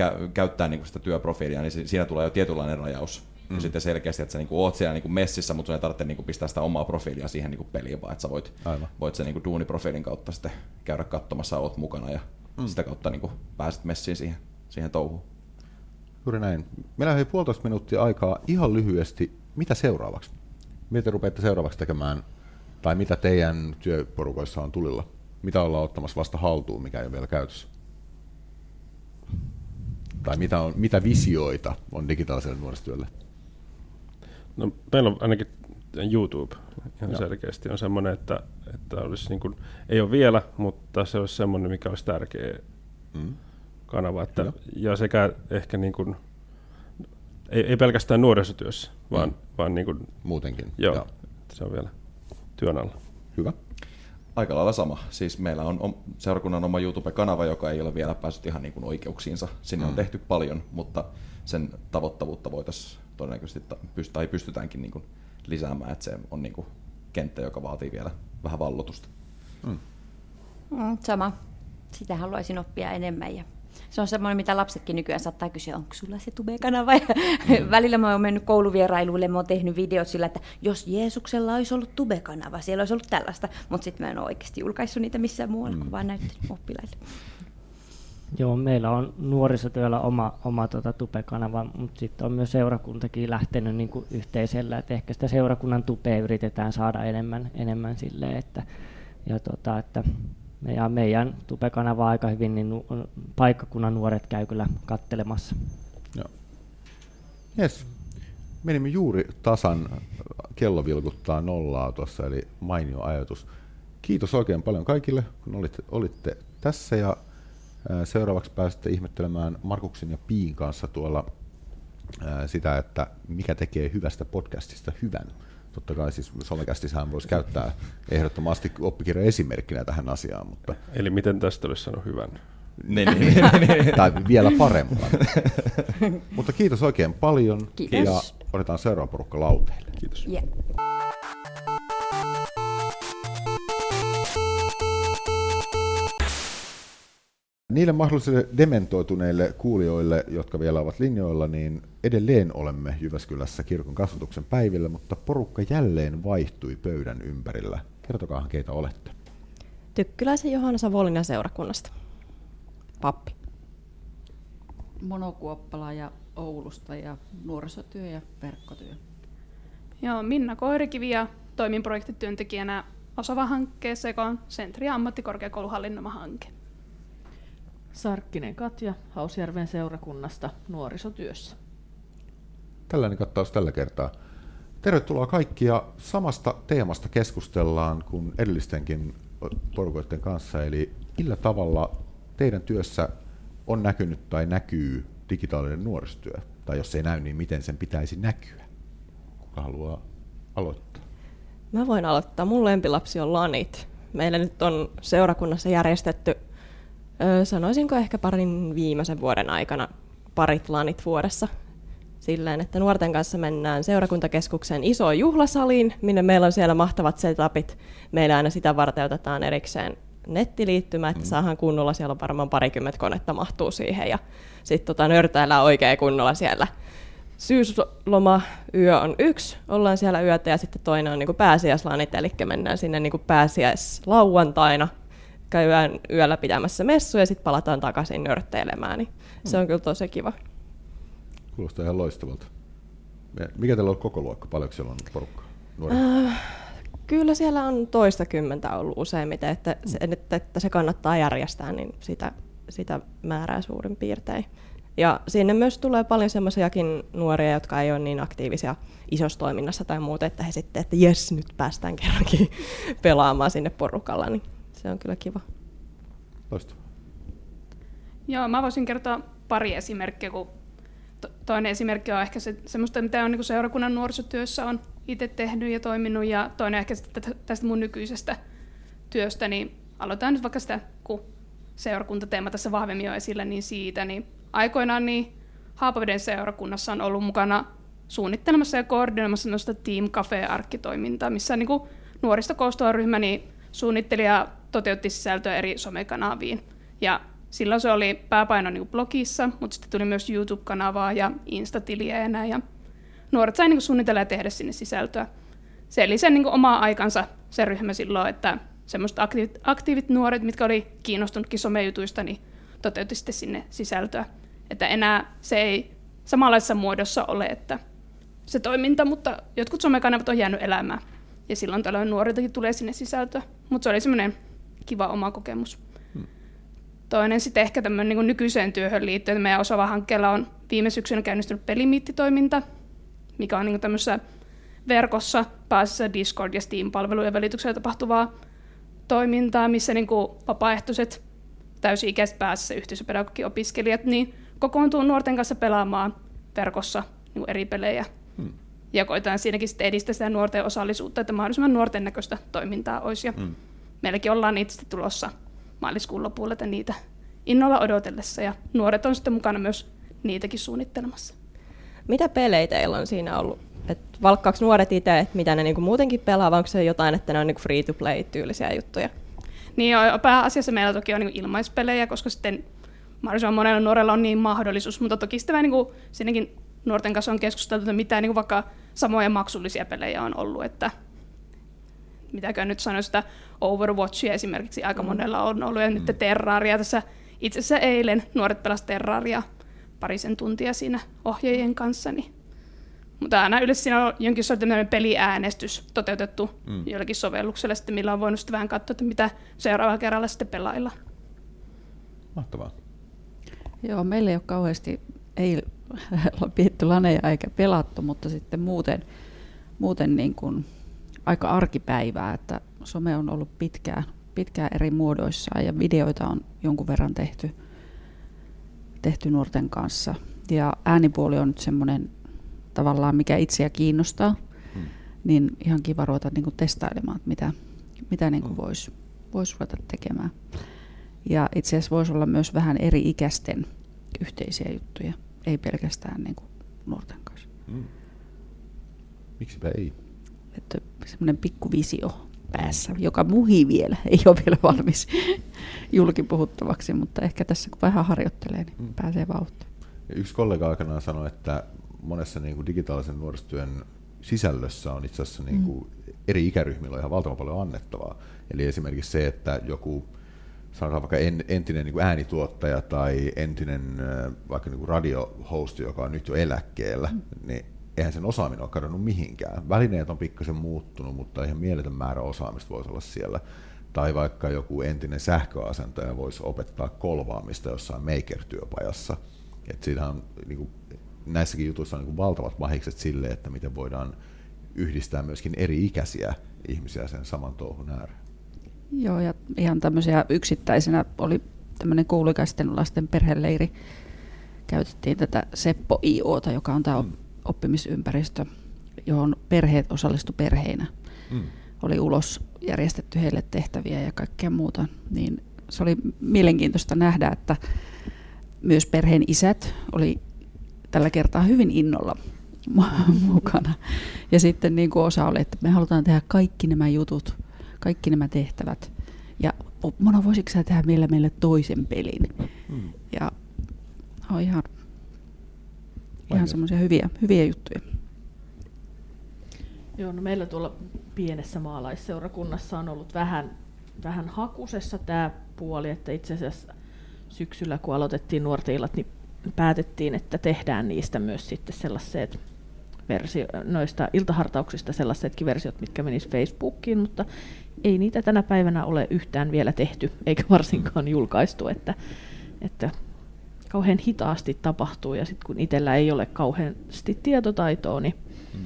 kä- käyttää niin kuin sitä työprofiilia, niin si- siinä tulee jo tietynlainen rajaus. Mm. Ja sitten selkeästi, että sä niinku oot siellä niinku messissä, mutta sun ei tarvitse niinku pistää sitä omaa profiilia siihen niinku peliin, vaan että sä voit, Aivan. voit sen niinku duuniprofiilin kautta sitten käydä katsomassa, oot mukana ja mm. sitä kautta niinku pääset messiin siihen, siihen touhuun. Juuri näin. Meillä on puolitoista minuuttia aikaa ihan lyhyesti. Mitä seuraavaksi? Mitä te rupeatte seuraavaksi tekemään? Tai mitä teidän työporukoissa on tulilla? Mitä ollaan ottamassa vasta haltuun, mikä ei ole vielä käytössä? Tai mitä, on, mitä visioita on digitaaliselle nuorisotyölle? No, meillä on ainakin YouTube ihan Joo. selkeästi on semmoinen, että, että olisi niin kuin, ei ole vielä, mutta se olisi semmoinen, mikä olisi tärkeä Mm. kanava. Että, ja sekä ehkä niin kuin, ei, ei pelkästään nuorisotyössä, vaan, Mm. vaan niin kuin, Muutenkin. joo, Joo. se on vielä työn alla. Hyvä. Aika lailla sama. Siis meillä on seurakunnan oma YouTube-kanava, joka ei ole vielä päässyt ihan niin kuin oikeuksiinsa. Sinne on Mm. tehty paljon, mutta sen tavoittavuutta voitaisiin todennäköisesti, tai pystytäänkin niin kuin lisäämään, että se on niin kuin kenttä, joka vaatii vielä vähän vallotusta. Mm. mm, sama. Sitä haluaisin oppia enemmän. Ja se on semmoinen, mitä lapsetkin nykyään saattaa kysyä, onko sulla se Tube-kanava? Ja Mm. Välillä mä oon mennyt kouluvierailuille, mä oon tehnyt videot sillä, että jos Jeesuksella olisi ollut Tube-kanava, siellä olisi ollut tällaista. Mutta sitten mä en ole oikeasti julkaissut niitä missään muualla, Mm. kuin vaan näyttänyt oppilaille. Joo, meillä on nuorisotyöllä oma, oma tota, tupe-kanava, mutta sitten on myös seurakuntakin lähtenyt niin kuin yhteisellä, että ehkä sitä seurakunnan tupea yritetään saada enemmän, enemmän silleen, että, ja tota, että meidän, meidän tupe-kanava aika hyvin, niin paikkakunnan nuoret käy kyllä kattelemassa. Joo. Yes. Menimme juuri tasan, kello vilkuttaa nollaa tuossa, eli mainio ajatus. Kiitos oikein paljon kaikille, kun olitte, olitte tässä ja seuraavaksi pääsette ihmettelemään Markuksen ja Piin kanssa tuolla sitä, että mikä tekee hyvästä podcastista hyvän. Totta kai siis somekästissähän voisi käyttää ehdottomasti oppikirjan esimerkkinä tähän asiaan, mutta Eli miten tästä olisi sanonut hyvän? Niin, niin, niin. tai vielä parempaa. Mutta kiitos oikein paljon Kiitos. ja otetaan seuraava porukka lauteille. Kiitos. Yeah. Niille mahdollisille dementoituneille kuulijoille, jotka vielä ovat linjoilla, niin edelleen olemme Jyväskylässä kirkon kasvatuksen päivillä, mutta porukka jälleen vaihtui pöydän ympärillä. Kertokaa, keitä olette. Tykkyläisen Johanna Savonlinnan seurakunnasta. Pappi. Monokuoppala ja Oulusta ja nuorisotyö ja verkkotyö. Joo, Minna Koirikivi ja toimin projektityöntekijänä Osava-hankkeessa, joka on Sentri- ja ammattikorkeakoulun hallinnoma hanke. Sarkkinen Katja Hausjärven seurakunnasta nuorisotyössä. Tällainen kattaus tällä kertaa. Tervetuloa kaikkia. Samasta teemasta keskustellaan kuin edellistenkin porukoiden kanssa, eli millä tavalla teidän työssä on näkynyt tai näkyy digitaalinen nuorisotyö, tai jos ei näy, niin miten sen pitäisi näkyä? Kuka haluaa aloittaa? Mä voin aloittaa. Mun lempilapsi on Lanit. Meillä nyt on seurakunnassa järjestetty, sanoisinko ehkä parin viimeisen vuoden aikana, parit Lanit vuodessa. Silleen, että nuorten kanssa mennään seurakuntakeskuksen isoon juhlasaliin, minne meillä on siellä mahtavat setupit. Meillä aina sitä varten otetaan erikseen nettiliittymä, että mm. saadaan kunnolla, siellä on varmaan parikymmentä konetta mahtuu siihen ja sitten tota, nörtäillään oikein kunnolla siellä. Syysloma yö on yksi, ollaan siellä yötä ja sitten toinen on niin pääsiäislanit, eli mennään sinne niin pääsiäislauantaina, käydään yöllä pitämässä messuja ja sitten palataan takaisin nörtteilemään, niin se on mm. kyllä tosi kiva. Kuulostaa ihan loistavalta. Mikä teillä on koko luokka? Paljonko siellä on porukkaa? Äh, Kyllä siellä on toista kymmentä ollut useimmiten, että se, että, että se kannattaa järjestää, niin sitä, sitä määrää suurin piirtein. Ja sinne myös tulee paljon semmoisiakin nuoria, jotka ei ole niin aktiivisia isossa toiminnassa tai muuta, että he sitten, että jes, nyt päästään kerrankin pelaamaan sinne porukalla, niin se on kyllä kiva. Loistavaa. Joo, mä voisin kertoa pari esimerkkiä, kun toinen esimerkki on ehkä se, semmoista, mitä on niin seurakunnan nuorisotyössä on itse tehnyt ja toiminut, ja toinen ehkä tästä mun nykyisestä työstä, niin aloitetaan nyt vaikka sitä, kun seurakuntateema tässä vahvemmin on esillä, niin siitä, niin aikoinaan niin Haapaveden seurakunnassa on ollut mukana suunnittelemassa ja koordinoimassa noista Team Cafe-arkkitoimintaa, missä niin kuin nuorista koostuva ryhmä niin suunnitteli ja toteutti sisältöä eri somekanaviin. Ja silloin se oli pääpaino niin blogissa, mutta sitten tuli myös YouTube-kanavaa ja Insta-tiliä ja näin. Ja nuoret sai niin suunnitella ja tehdä sinne sisältöä. Se eli sen niin omaa aikansa se ryhmä silloin, että semmoiset aktiivit, aktiivit nuoret, mitkä oli kiinnostunutkin somejutuista, niin toteutti sitten sinne sisältöä. Että enää se ei samanlaisessa muodossa ole, että se toiminta, mutta jotkut somekanavat on jäänyt elämään. Ja silloin tällöin nuoriltakin tulee sinne sisältöä. Mutta se oli semmoinen kiva oma kokemus. Hmm. Toinen sitten ehkä tämmöinen niin nykyiseen työhön liittyen, että meidän osava hankkeella on viime syksynä käynnistynyt pelimiittitoiminta, mikä on niin tämmöisessä verkossa pääasiassa Discord- ja Steam-palvelujen välityksellä tapahtuvaa toimintaa, missä niin kuin vapaaehtoiset täysi-ikäiset pääasiassa yhteisöpedagogiopiskelijat niin kokoontuu nuorten kanssa pelaamaan verkossa niin eri pelejä. Hmm. Ja koitetaan siinäkin sitten edistää sitä nuorten osallisuutta, että mahdollisimman nuorten näköistä toimintaa olisi. Ja hmm. Meilläkin ollaan niitä sitten tulossa maaliskuun lopulla, että niitä innolla odotellessa. Ja nuoret on sitten mukana myös niitäkin suunnittelemassa. Mitä pelejä teillä on siinä ollut? Et valkkaako nuoret itse, että mitä ne niinku muutenkin pelaa, vai onko se jotain, että ne on niinku free-to-play-tyylisiä juttuja? Niin joo, pääasiassa meillä toki on niinku ilmaispelejä, koska sitten mahdollisimman monella nuorella on niin mahdollisuus, mutta toki sitten vähän niinku, siinäkin nuorten kanssa on keskusteltu, että mitä niinku vaikka samoja maksullisia pelejä on ollut, että mitäkään nyt sanoisi, että Overwatchia esimerkiksi aika mm. monella on ollut, ja mm. nyt Terraria tässä itse asiassa eilen nuoret pelasivat Terraria parisen tuntia siinä ohjeiden kanssa. Niin. Mutta aina yleensä siinä on jonkin sortin peliäänestys toteutettu mm. jollakin sovelluksella, sitten, millä on voinut sitten vähän katsoa, että mitä seuraavalla kerralla sitten pelailla. Mahtavaa. Joo, meillä ei ole kauheasti, ei ole pidetty laneja eikä pelattu, mutta sitten muuten, muuten niin kuin aika arkipäivää, että some on ollut pitkään, pitkään eri muodoissa ja videoita on jonkun verran tehty – tehty nuorten kanssa. Ja äänipuoli on nyt semmoinen tavallaan, mikä itseä kiinnostaa, hmm. niin ihan kiva ruveta niin kuin testailemaan, että mitä, mitä niin kuin hmm. voisi vois ruveta tekemään. Ja itse asiassa voisi olla myös vähän eri ikäisten yhteisiä juttuja, ei pelkästään niin kuin nuorten kanssa. Hmm. Miksipä ei? Että semmoinen pikku visio päässä, joka muhi vielä, ei ole vielä valmis julkipuhuttavaksi, mutta ehkä tässä kun vähän harjoittelee, niin mm. pääsee vauhtiin. Yksi kollega aikanaan sanoi, että monessa niin kuin digitaalisen nuorisotyön sisällössä on itse asiassa niin kuin mm. eri ikäryhmillä on ihan valtavan paljon annettavaa. Eli esimerkiksi se, että joku sanotaan vaikka entinen niin kuin äänituottaja tai entinen vaikka niin kuin radiohosti, joka on nyt jo eläkkeellä, mm. niin eihän sen osaaminen ole kadonnut mihinkään. Välineet on pikkasen muuttunut, mutta ihan mieletön määrä osaamista voisi olla siellä. Tai vaikka joku entinen sähköasentaja voisi opettaa kolvaamista jossain maker-työpajassa. Et on, niin kuin, näissäkin jutuissa on niin kuin valtavat mahikset sille, että miten voidaan yhdistää myöskin eri-ikäisiä ihmisiä sen saman touhun ääreen. Joo, ja ihan tämmöisiä yksittäisenä oli tämmöinen kouluikäisten lasten perheleiri. Käytettiin tätä Seppo IOta, joka on tämä mm. Oppimisympäristö, johon perheet osallistu perheinä. Mm. Oli ulos järjestetty heille tehtäviä ja kaikkea muuta. Niin se oli mielenkiintoista nähdä, että myös perheen isät oli tällä kertaa hyvin innolla mukana. Ja sitten niin kuin osa oli, että me halutaan tehdä kaikki nämä jutut, kaikki nämä tehtävät. Ja Mona, voisitko sä tehdä meille, meille toisen pelin? Hmm. Ja on ihan, ihan semmoisia hyviä, hyviä juttuja. Joo, no meillä tuolla pienessä maalaisseurakunnassa on ollut vähän, vähän hakusessa tämä puoli, että itse asiassa syksyllä, kun aloitettiin nuorten illat, niin päätettiin, että tehdään niistä myös sitten sellaiset versio, noista iltahartauksista sellaisetkin versiot, mitkä menisivät Facebookiin, mutta ei niitä tänä päivänä ole yhtään vielä tehty, eikä varsinkaan julkaistu, että, että kauhean hitaasti tapahtuu, ja sitten kun itsellä ei ole kauheasti tietotaitoa, niin, mm.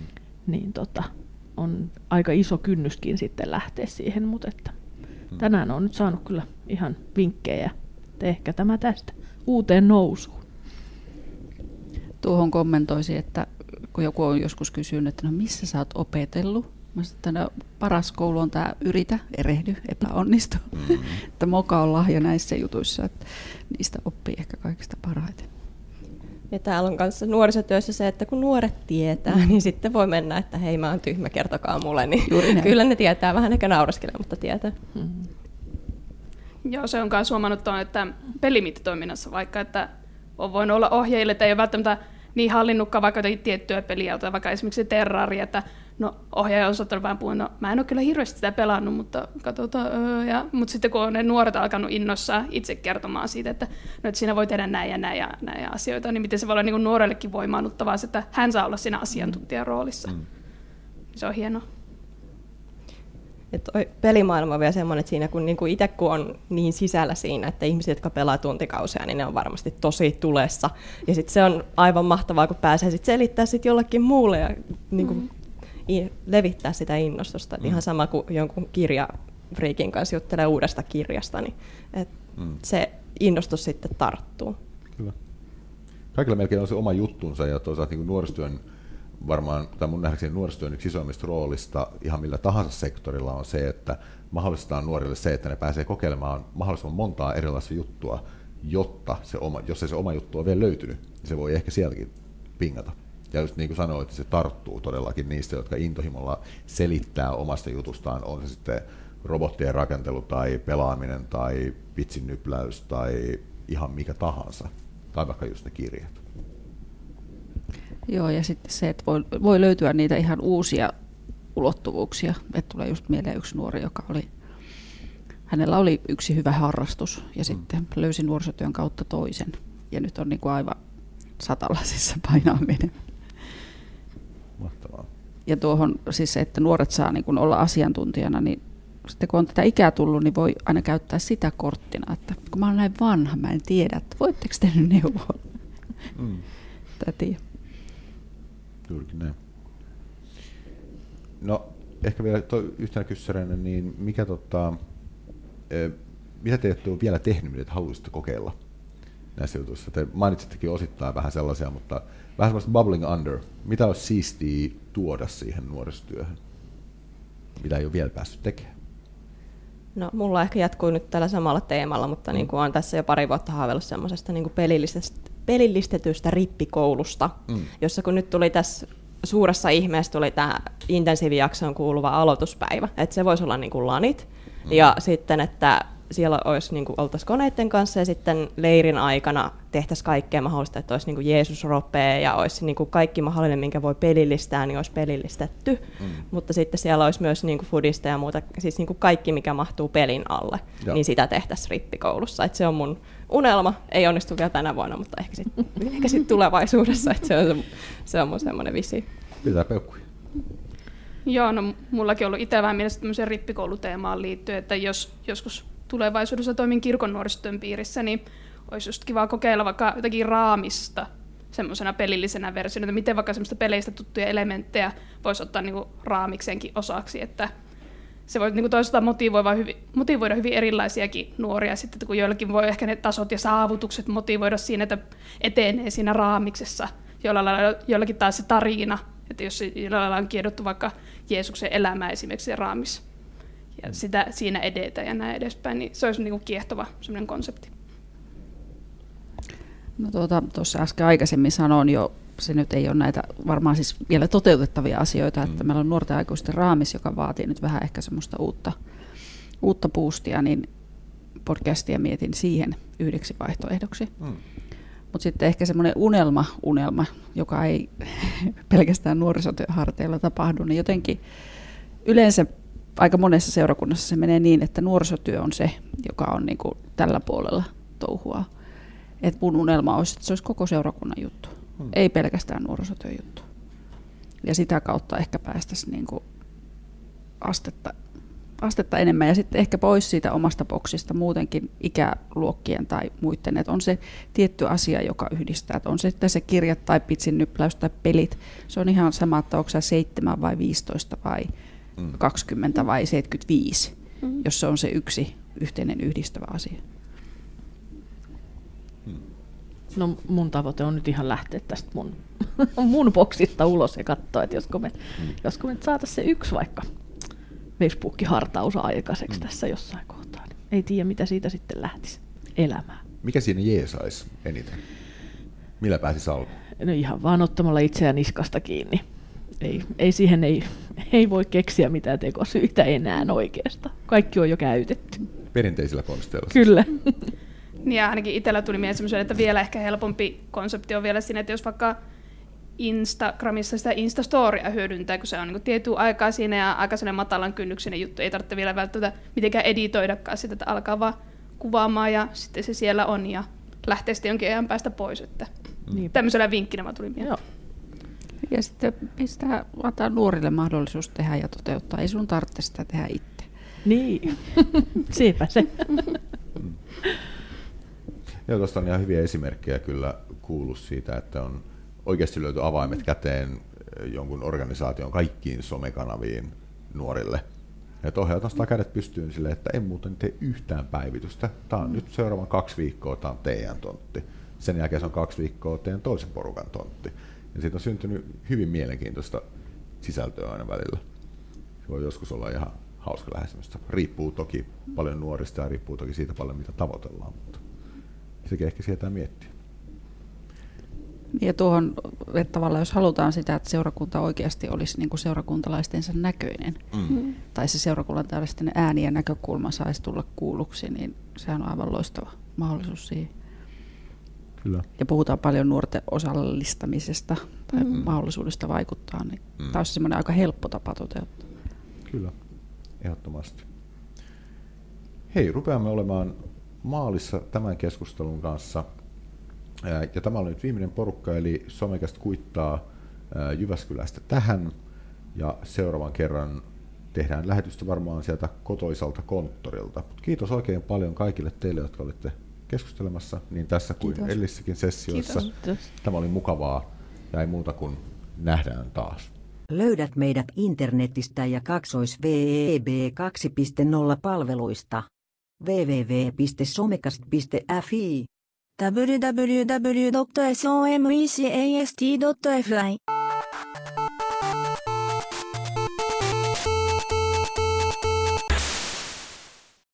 niin tota, on aika iso kynnyskin sitten lähteä siihen, mutta että mm. tänään on nyt saanut kyllä ihan vinkkejä, että ehkä tämä tästä uuteen nousuun. Tuohon kommentoisin, että kun joku on joskus kysynyt, että no missä sä oot opetellut, Mä sanoin, että no, paras koulu on tämä yritä, erehdy, epäonnistu. Mm-hmm. että moka on lahja näissä jutuissa, että niistä oppii ehkä kaikista parhaiten. Ja täällä on kanssa nuorisotyössä se, että kun nuoret tietää, mm. niin sitten voi mennä, että hei mä oon tyhmä, kertokaa mulle. Niin kyllä ne tietää, vähän ehkä nauraskelee, mutta tietää. Mm-hmm. Joo, se on myös huomannut tuon, että pelimittitoiminnassa vaikka, että on voinut olla ohjeille, että ei ole välttämättä niin hallinnutkaan vaikka jotakin tiettyä peliä, tai vaikka esimerkiksi Terraria, että no ohjaaja on saattanut vähän puhua, no mä en ole kyllä hirveästi sitä pelannut, mutta katsotaan. Öö, ja, mutta sitten kun on ne nuoret alkanut innossa itse kertomaan siitä, että, no, että siinä voi tehdä näin ja näin ja näin asioita, niin miten se voi olla niin nuorellekin voimaannuttavaa, että hän saa olla siinä asiantuntijan roolissa. Mm. Se on hienoa. Et pelimaailma on vielä semmoinen, että siinä kun niinku itse kun on niin sisällä siinä, että ihmiset, jotka pelaa tuntikausia, niin ne on varmasti tosi tulessa. Ja sitten se on aivan mahtavaa, kun pääsee sit selittää sit jollekin muulle ja niinku mm levittää sitä innostusta. Mm. Ihan sama kuin jonkun kirjafriikin kanssa juttelee uudesta kirjasta, niin et mm. se innostus sitten tarttuu. Kyllä. Kaikilla melkein on se oma juttunsa ja toisaalta niin nuorisotyön varmaan, tai mun nähdäkseni nuorisotyön yksi isoimmista roolista ihan millä tahansa sektorilla on se, että mahdollistetaan nuorille se, että ne pääsee kokeilemaan mahdollisimman montaa erilaista juttua, jotta se oma, jos ei se oma juttu ole vielä löytynyt, niin se voi ehkä sieltäkin pingata. Ja just niin kuin sanoit, että se tarttuu todellakin niistä, jotka intohimolla selittää omasta jutustaan, on se sitten robottien rakentelu tai pelaaminen tai vitsin nypläys tai ihan mikä tahansa. Tai vaikka just ne kirjat. Joo, ja sitten se, että voi, voi löytyä niitä ihan uusia ulottuvuuksia. Että tulee just mieleen yksi nuori, joka oli, hänellä oli yksi hyvä harrastus ja mm. sitten löysi nuorisotyön kautta toisen. Ja nyt on niin kuin aivan satalasissa painaaminen. Mahtavaa. Ja tuohon siis se, että nuoret saa niin kuin olla asiantuntijana, niin sitten kun on tätä ikää tullut, niin voi aina käyttää sitä korttina, että kun mä olen näin vanha, mä en tiedä, että voitteko te nyt neuvoa? Mm. Tätä Juurikin näin. No, ehkä vielä to, yhtenä kyssäränä, niin mikä tota, e, mitä te olette vielä tehnyt, mitä haluaisitte kokeilla näissä jutuissa? Te mainitsittekin osittain vähän sellaisia, mutta vähän semmoista bubbling under. Mitä olisi siistiä tuoda siihen nuorisotyöhön, mitä ei ole vielä päässyt tekemään? No, mulla ehkä jatkuu nyt tällä samalla teemalla, mutta mm. niin kuin olen tässä jo pari vuotta haaveillut semmoisesta niin pelillistetystä, pelillistetystä rippikoulusta, mm. jossa kun nyt tuli tässä suuressa ihmeessä tuli tämä intensiivijaksoon kuuluva aloituspäivä, että se voisi olla niin kuin lanit, mm. ja sitten, että siellä olisi niin kuin, oltaisiin koneiden kanssa ja sitten leirin aikana tehtäisiin kaikkea mahdollista, että olisi niin kuin Jeesus ropee ja olisi niin kuin kaikki mahdollinen, minkä voi pelillistää, niin olisi pelillistetty. Mm. Mutta sitten siellä olisi myös niin kuin foodista ja muuta, siis niin kuin kaikki, mikä mahtuu pelin alle, Joo. niin sitä tehtäisiin rippikoulussa. Että se on mun unelma, ei onnistu vielä tänä vuonna, mutta ehkä sitten ehkä sit tulevaisuudessa, että se on, se on mun semmoinen visi. Pitää peukkuja. Joo, no mullakin on ollut itse vähän mielessä tämmöiseen rippikouluteemaan liittyen, että jos joskus tulevaisuudessa toimin kirkon nuorisotyön piirissä, niin olisi just kiva kokeilla vaikka jotakin raamista semmoisena pelillisenä versiona, että miten vaikka semmoista peleistä tuttuja elementtejä voisi ottaa niinku raamikseenkin osaksi, että se voi niinku toisaalta motivoida hyvin, motivoida hyvin erilaisiakin nuoria, sitten että kun joillakin voi ehkä ne tasot ja saavutukset motivoida siinä, että etenee siinä raamiksessa, joilla lailla, joillakin taas se tarina, että jos jollain lailla on kiedottu vaikka Jeesuksen elämä esimerkiksi se raamis, ja sitä siinä edetä ja näin edespäin, niin se olisi niin kuin kiehtova sellainen konsepti. No tuota, tuossa äsken aikaisemmin sanoin jo, se nyt ei ole näitä varmaan siis vielä toteutettavia asioita, mm. että meillä on nuorten aikuisten raamis, joka vaatii nyt vähän ehkä semmoista uutta, uutta boostia, niin podcastia mietin siihen yhdeksi vaihtoehdoksi. Mm. Mutta sitten ehkä semmoinen unelma, unelma, joka ei pelkästään nuorisotyöharteilla tapahdu, niin jotenkin yleensä aika monessa seurakunnassa se menee niin, että nuorisotyö on se, joka on niin kuin tällä puolella touhua. Et mun unelma olisi, että se olisi koko seurakunnan juttu, hmm. ei pelkästään nuorisotyön juttu. Ja sitä kautta ehkä päästäisiin niin kuin astetta, astetta enemmän ja sitten ehkä pois siitä omasta boksista muutenkin ikäluokkien tai muiden, että on se tietty asia, joka yhdistää, että on se sitten se kirjat tai pitsin nypläys tai pelit, se on ihan sama, että onko se 7 vai 15 vai mm. 20 vai 75, mm. jos se on se yksi yhteinen yhdistävä asia. No mun tavoite on nyt ihan lähteä tästä mun, mun boksista ulos ja katsoa, että josko me, mm. josko me saataisiin se yksi vaikka Facebook-hartaus aikaiseksi mm. tässä jossain kohtaa. Niin ei tiedä, mitä siitä sitten lähtisi elämään. Mikä siinä jeesaisi eniten? Millä pääsi alkuun? No ihan vaan ottamalla itseään niskasta kiinni ei, ei siihen ei, ei voi keksiä mitään tekosyitä enää oikeasta. Kaikki on jo käytetty. Perinteisillä konsteilla. Kyllä. Niin ja ainakin itsellä tuli mieleen semmoisen, että vielä ehkä helpompi konsepti on vielä siinä, että jos vaikka Instagramissa sitä Instastorya hyödyntää, kun se on niin tietty aikaa siinä ja aika sellainen matalan kynnyksen juttu, ei tarvitse vielä välttämättä mitenkään editoidakaan sitä, että alkaa vaan kuvaamaan ja sitten se siellä on ja lähtee sitten jonkin ajan päästä pois. Että niin. Tämmöisellä vinkkinä mä tuli mieleen. Joo. Ja sitten pistää, antaa nuorille mahdollisuus tehdä ja toteuttaa. Ei sun tarvitse sitä tehdä itse. Niin, siipä se. Joo, tuosta on ihan hyviä esimerkkejä kyllä kuullut siitä, että on oikeasti löyty avaimet käteen jonkun organisaation kaikkiin somekanaviin nuorille. Että ohjaat nostaa kädet pystyyn sille, että en muuten tee yhtään päivitystä. Tämä on nyt seuraavan kaksi viikkoa, tämä on teidän tontti. Sen jälkeen se on kaksi viikkoa teidän toisen porukan tontti. Ja siitä on syntynyt hyvin mielenkiintoista sisältöä aina välillä. Se voi joskus olla ihan hauska lähestymistä. Riippuu toki paljon nuorista ja riippuu toki siitä paljon, mitä tavoitellaan, mutta sekin ehkä sieltä miettiä. Ja tuohon, että tavallaan jos halutaan sitä, että seurakunta oikeasti olisi niin kuin seurakuntalaistensa näköinen, mm. tai se seurakunnan ääni ja näkökulma saisi tulla kuulluksi, niin sehän on aivan loistava mahdollisuus siihen. Kyllä. ja puhutaan paljon nuorten osallistamisesta tai mm. mahdollisuudesta vaikuttaa, niin mm. tämä olisi semmoinen aika helppo tapa toteuttaa. Kyllä, ehdottomasti. Hei, rupeamme olemaan maalissa tämän keskustelun kanssa. Ja tämä on nyt viimeinen porukka, eli Somekästä kuittaa Jyväskylästä tähän. Ja seuraavan kerran tehdään lähetystä varmaan sieltä kotoisalta konttorilta. Kiitos oikein paljon kaikille teille, jotka olette keskustelemassa niin tässä kuin Kiitos. edellisissäkin sessioissa. Kiitos. Tämä oli mukavaa ja ei muuta kuin nähdään taas. Löydät meidät internetistä ja kaksois VEB 2.0 palveluista. www.somecast.fi www.somecast.fi